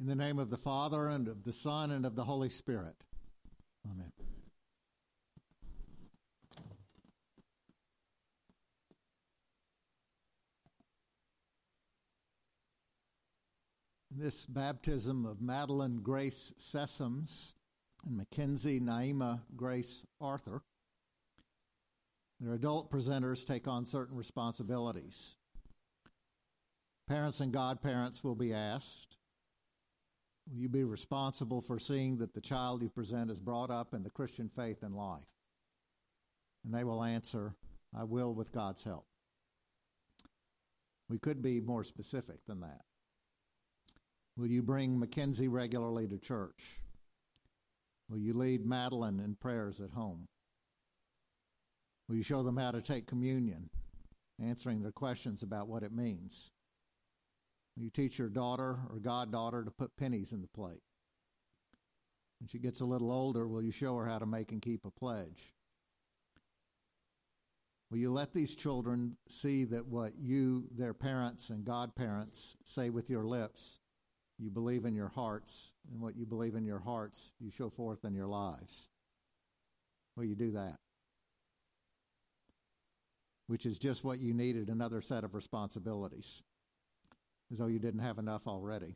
In the name of the Father, and of the Son, and of the Holy Spirit. Amen. This baptism of Madeline Grace Sessoms and Mackenzie Naima Grace Arthur, their adult presenters take on certain responsibilities. Parents and godparents will be asked Will you be responsible for seeing that the child you present is brought up in the Christian faith and life? And they will answer, I will with God's help. We could be more specific than that. Will you bring Mackenzie regularly to church? Will you lead Madeline in prayers at home? Will you show them how to take communion, answering their questions about what it means? You teach your daughter or goddaughter to put pennies in the plate? When she gets a little older, will you show her how to make and keep a pledge? Will you let these children see that what you, their parents and godparents, say with your lips, you believe in your hearts, and what you believe in your hearts, you show forth in your lives? Will you do that? Which is just what you needed another set of responsibilities as though you didn't have enough already.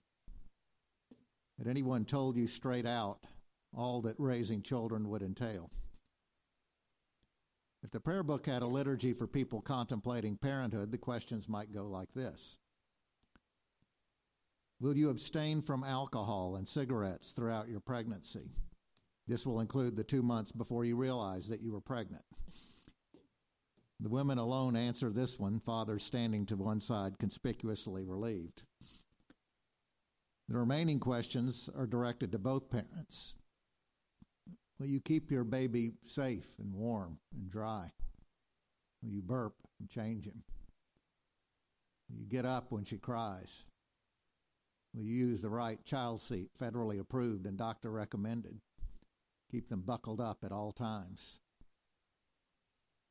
Had anyone told you straight out all that raising children would entail? If the prayer book had a liturgy for people contemplating parenthood, the questions might go like this Will you abstain from alcohol and cigarettes throughout your pregnancy? This will include the two months before you realize that you were pregnant. The women alone answer this one, father standing to one side, conspicuously relieved. The remaining questions are directed to both parents. Will you keep your baby safe and warm and dry? Will you burp and change him? Will you get up when she cries? Will you use the right child seat, federally approved and doctor recommended? Keep them buckled up at all times.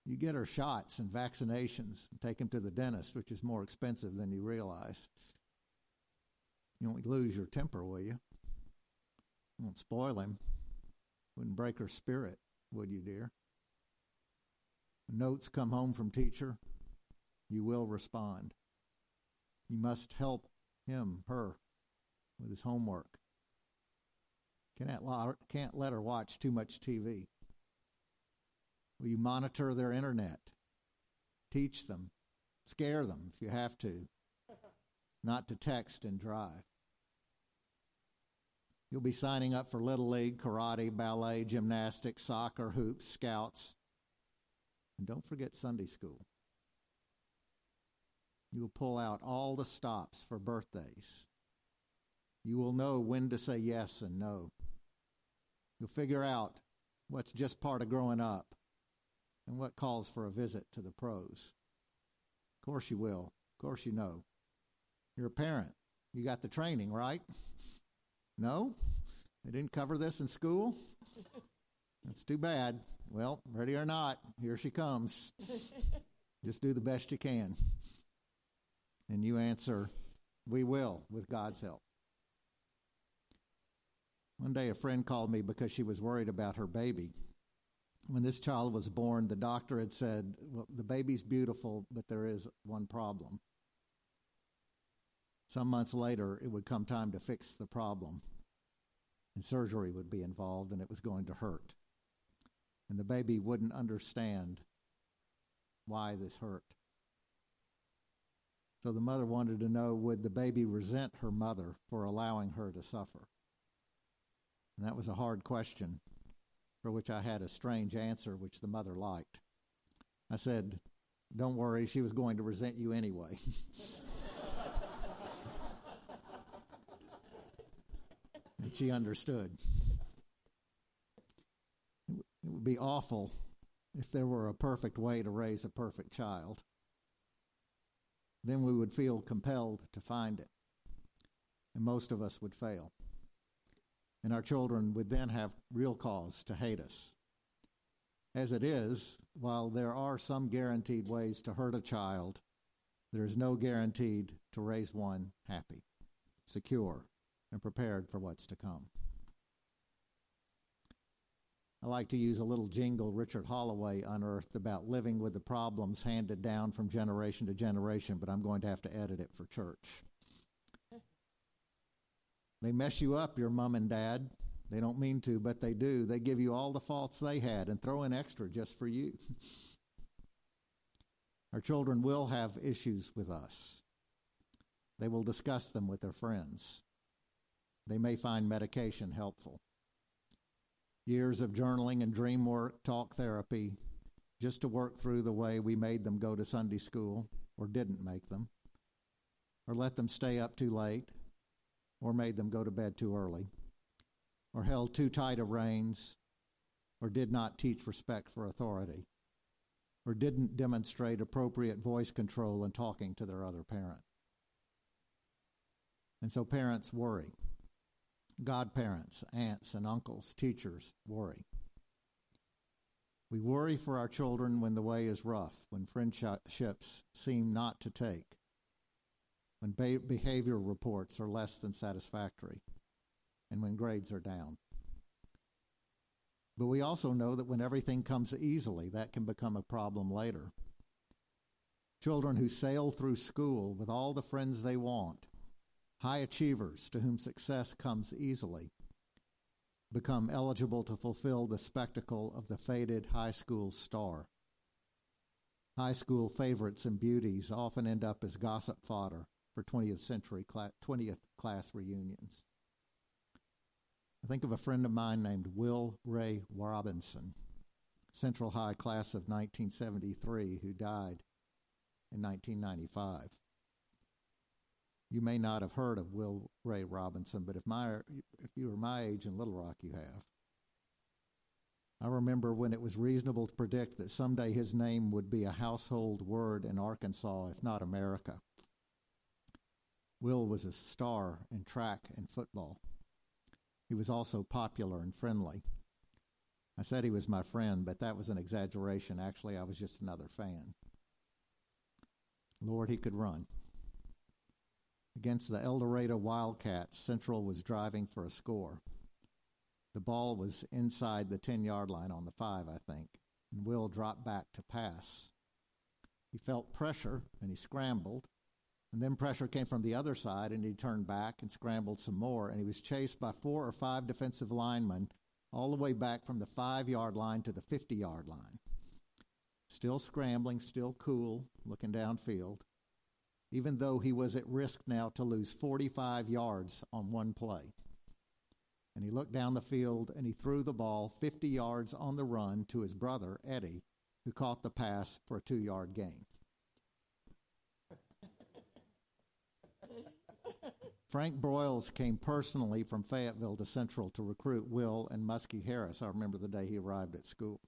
You get her shots and vaccinations and take him to the dentist, which is more expensive than you realize. You won't lose your temper, will you? You won't spoil him. Wouldn't break her spirit, would you, dear? Notes come home from teacher, you will respond. You must help him, her, with his homework. Can't let her watch too much TV. Will you monitor their internet? Teach them. Scare them if you have to. Not to text and drive. You'll be signing up for Little League, karate, ballet, gymnastics, soccer, hoops, scouts. And don't forget Sunday school. You will pull out all the stops for birthdays. You will know when to say yes and no. You'll figure out what's just part of growing up and what calls for a visit to the pros. Of course you will. Of course you know. You're a parent. You got the training, right? No? They didn't cover this in school? That's too bad. Well, ready or not, here she comes. Just do the best you can. And you answer, We will, with God's help. One day a friend called me because she was worried about her baby when this child was born, the doctor had said, Well, the baby's beautiful, but there is one problem. Some months later, it would come time to fix the problem, and surgery would be involved, and it was going to hurt. And the baby wouldn't understand why this hurt. So the mother wanted to know would the baby resent her mother for allowing her to suffer? And that was a hard question for which I had a strange answer, which the mother liked. I said, Don't worry, she was going to resent you anyway. and she understood. It would be awful if there were a perfect way to raise a perfect child. Then we would feel compelled to find it, and most of us would fail and our children would then have real cause to hate us. As it is, while there are some guaranteed ways to hurt a child, there is no guaranteed to raise one happy, secure, and prepared for what's to come. I like to use a little jingle Richard Holloway unearthed about living with the problems handed down from generation to generation, but I'm going to have to edit it for church. They mess you up, your mom and dad. They don't mean to, but they do. They give you all the faults they had and throw in extra just for you. Our children will have issues with us. They will discuss them with their friends. They may find medication helpful years of journaling and dream work, talk therapy, just to work through the way we made them go to Sunday school or didn't make them, or let them stay up too late, or made them go to bed too early, or held too tight of reins, or did not teach respect for authority, or didn't demonstrate appropriate voice control in talking to their other parent. And so parents worry godparents, aunts, and uncles, teachers worry. We worry for our children when the way is rough, when friendships seem not to take, when behavior reports are less than satisfactory, and when grades are down. But we also know that when everything comes easily, that can become a problem later. Children who sail through school with all the friends they want High achievers to whom success comes easily become eligible to fulfill the spectacle of the faded high school star. High school favorites and beauties often end up as gossip fodder for 20th century 20th class reunions. I think of a friend of mine named Will Ray Robinson, Central High class of 1973, who died in 1995 you may not have heard of Will Ray Robinson, but if my if you were my age in Little Rock, you have. I remember when it was reasonable to predict that someday his name would be a household word in Arkansas, if not America. Will was a star in track and football. He was also popular and friendly. I said he was my friend, but that was an exaggeration. Actually, I was just another fan. Lord, he could run. Against the El Dorado Wildcats, Central was driving for a score. The ball was inside the 10 yard line on the five, I think, and Will dropped back to pass. He felt pressure and he scrambled, and then pressure came from the other side and he turned back and scrambled some more, and he was chased by four or five defensive linemen all the way back from the five yard line to the 50 yard line. Still scrambling, still cool, looking downfield even though he was at risk now to lose 45 yards on one play. And he looked down the field and he threw the ball 50 yards on the run to his brother, Eddie, who caught the pass for a two yard gain. Frank Broyles came personally from Fayetteville to Central to recruit Will and Muskie Harris. I remember the day he arrived at school.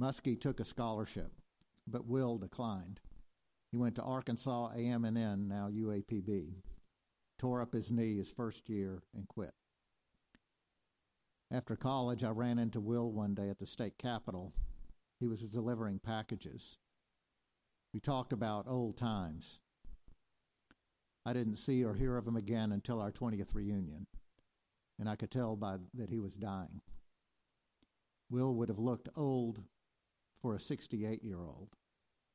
Muskie took a scholarship, but Will declined. He went to Arkansas A&M&N, now UAPB. Tore up his knee his first year and quit. After college, I ran into Will one day at the state capitol. He was delivering packages. We talked about old times. I didn't see or hear of him again until our 20th reunion, and I could tell by that he was dying. Will would have looked old for a 68 year old,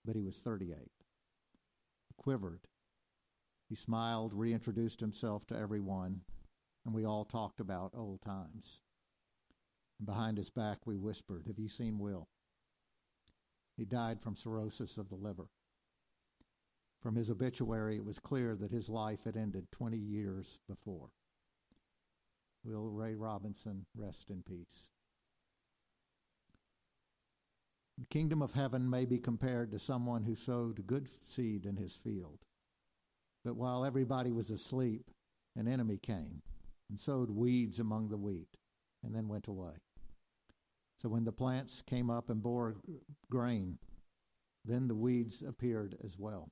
but he was 38 He quivered. He smiled, reintroduced himself to everyone, and we all talked about old times. And behind his back, we whispered, Have you seen Will? He died from cirrhosis of the liver. From his obituary, it was clear that his life had ended 20 years before. Will Ray Robinson rest in peace. The kingdom of heaven may be compared to someone who sowed good seed in his field. But while everybody was asleep, an enemy came and sowed weeds among the wheat and then went away. So when the plants came up and bore grain, then the weeds appeared as well.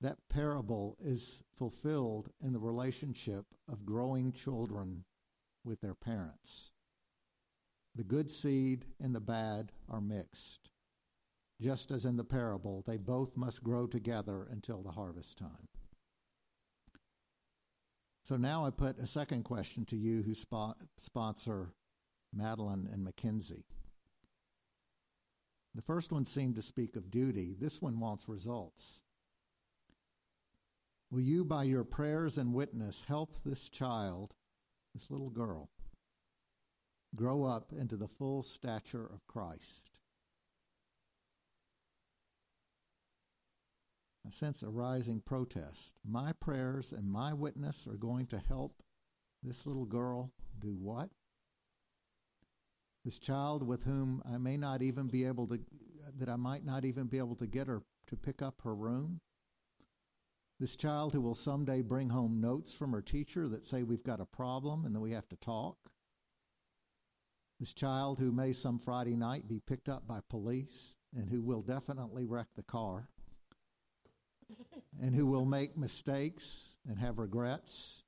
That parable is fulfilled in the relationship of growing children with their parents. The good seed and the bad are mixed. Just as in the parable, they both must grow together until the harvest time. So now I put a second question to you who spo- sponsor Madeline and Mackenzie. The first one seemed to speak of duty. This one wants results. Will you, by your prayers and witness, help this child, this little girl, grow up into the full stature of Christ? I sense a rising protest. My prayers and my witness are going to help this little girl do what? This child with whom I may not even be able to, that I might not even be able to get her to pick up her room? This child who will someday bring home notes from her teacher that say we've got a problem and that we have to talk? This child who may some Friday night be picked up by police and who will definitely wreck the car? and who will make mistakes and have regrets,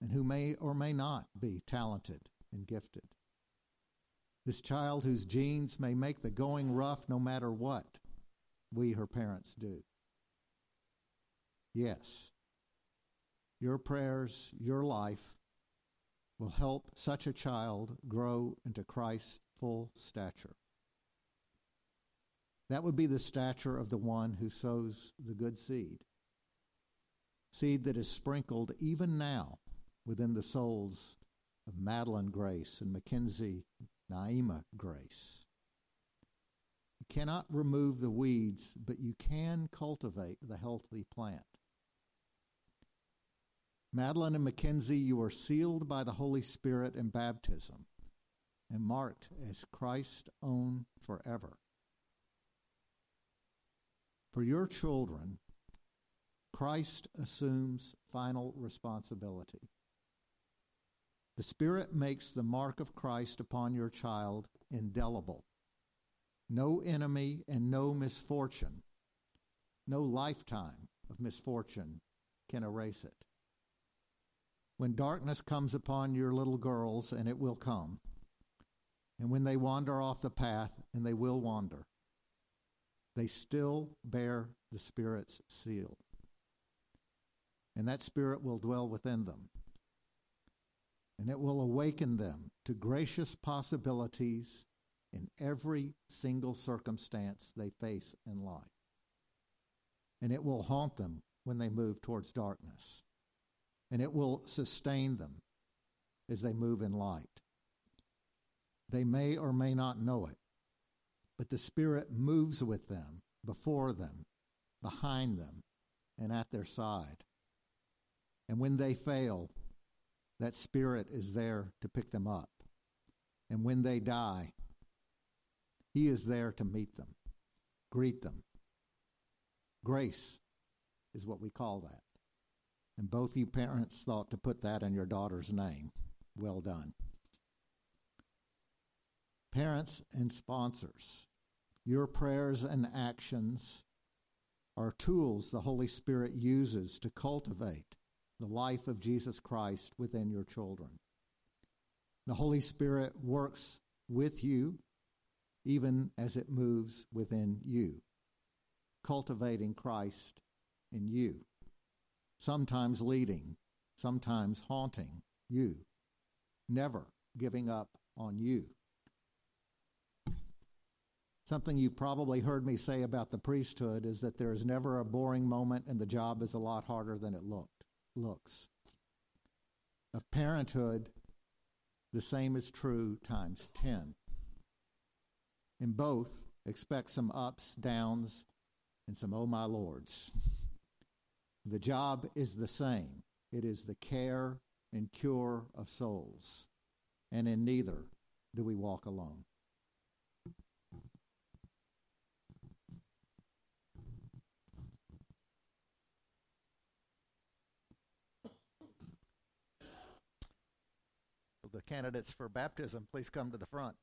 and who may or may not be talented and gifted. This child whose genes may make the going rough no matter what we, her parents, do. Yes, your prayers, your life will help such a child grow into Christ's full stature. That would be the stature of the one who sows the good seed. Seed that is sprinkled even now within the souls of Madeline Grace and Mackenzie Naima Grace. You cannot remove the weeds, but you can cultivate the healthy plant. Madeline and Mackenzie, you are sealed by the Holy Spirit in baptism and marked as Christ's own forever. For your children, Christ assumes final responsibility. The Spirit makes the mark of Christ upon your child indelible. No enemy and no misfortune, no lifetime of misfortune can erase it. When darkness comes upon your little girls, and it will come, and when they wander off the path, and they will wander, they still bear the Spirit's seal. And that Spirit will dwell within them. And it will awaken them to gracious possibilities in every single circumstance they face in life. And it will haunt them when they move towards darkness. And it will sustain them as they move in light. They may or may not know it, but the Spirit moves with them, before them, behind them, and at their side. And when they fail, that Spirit is there to pick them up. And when they die, He is there to meet them, greet them. Grace is what we call that. And both you parents thought to put that in your daughter's name. Well done. Parents and sponsors, your prayers and actions are tools the Holy Spirit uses to cultivate the life of Jesus Christ within your children. The Holy Spirit works with you even as it moves within you, cultivating Christ in you, sometimes leading, sometimes haunting you, never giving up on you. Something you've probably heard me say about the priesthood is that there is never a boring moment and the job is a lot harder than it looked, looks. Of parenthood, the same is true times 10. In both, expect some ups, downs, and some oh my lords. The job is the same it is the care and cure of souls, and in neither do we walk alone. the candidates for baptism, please come to the front.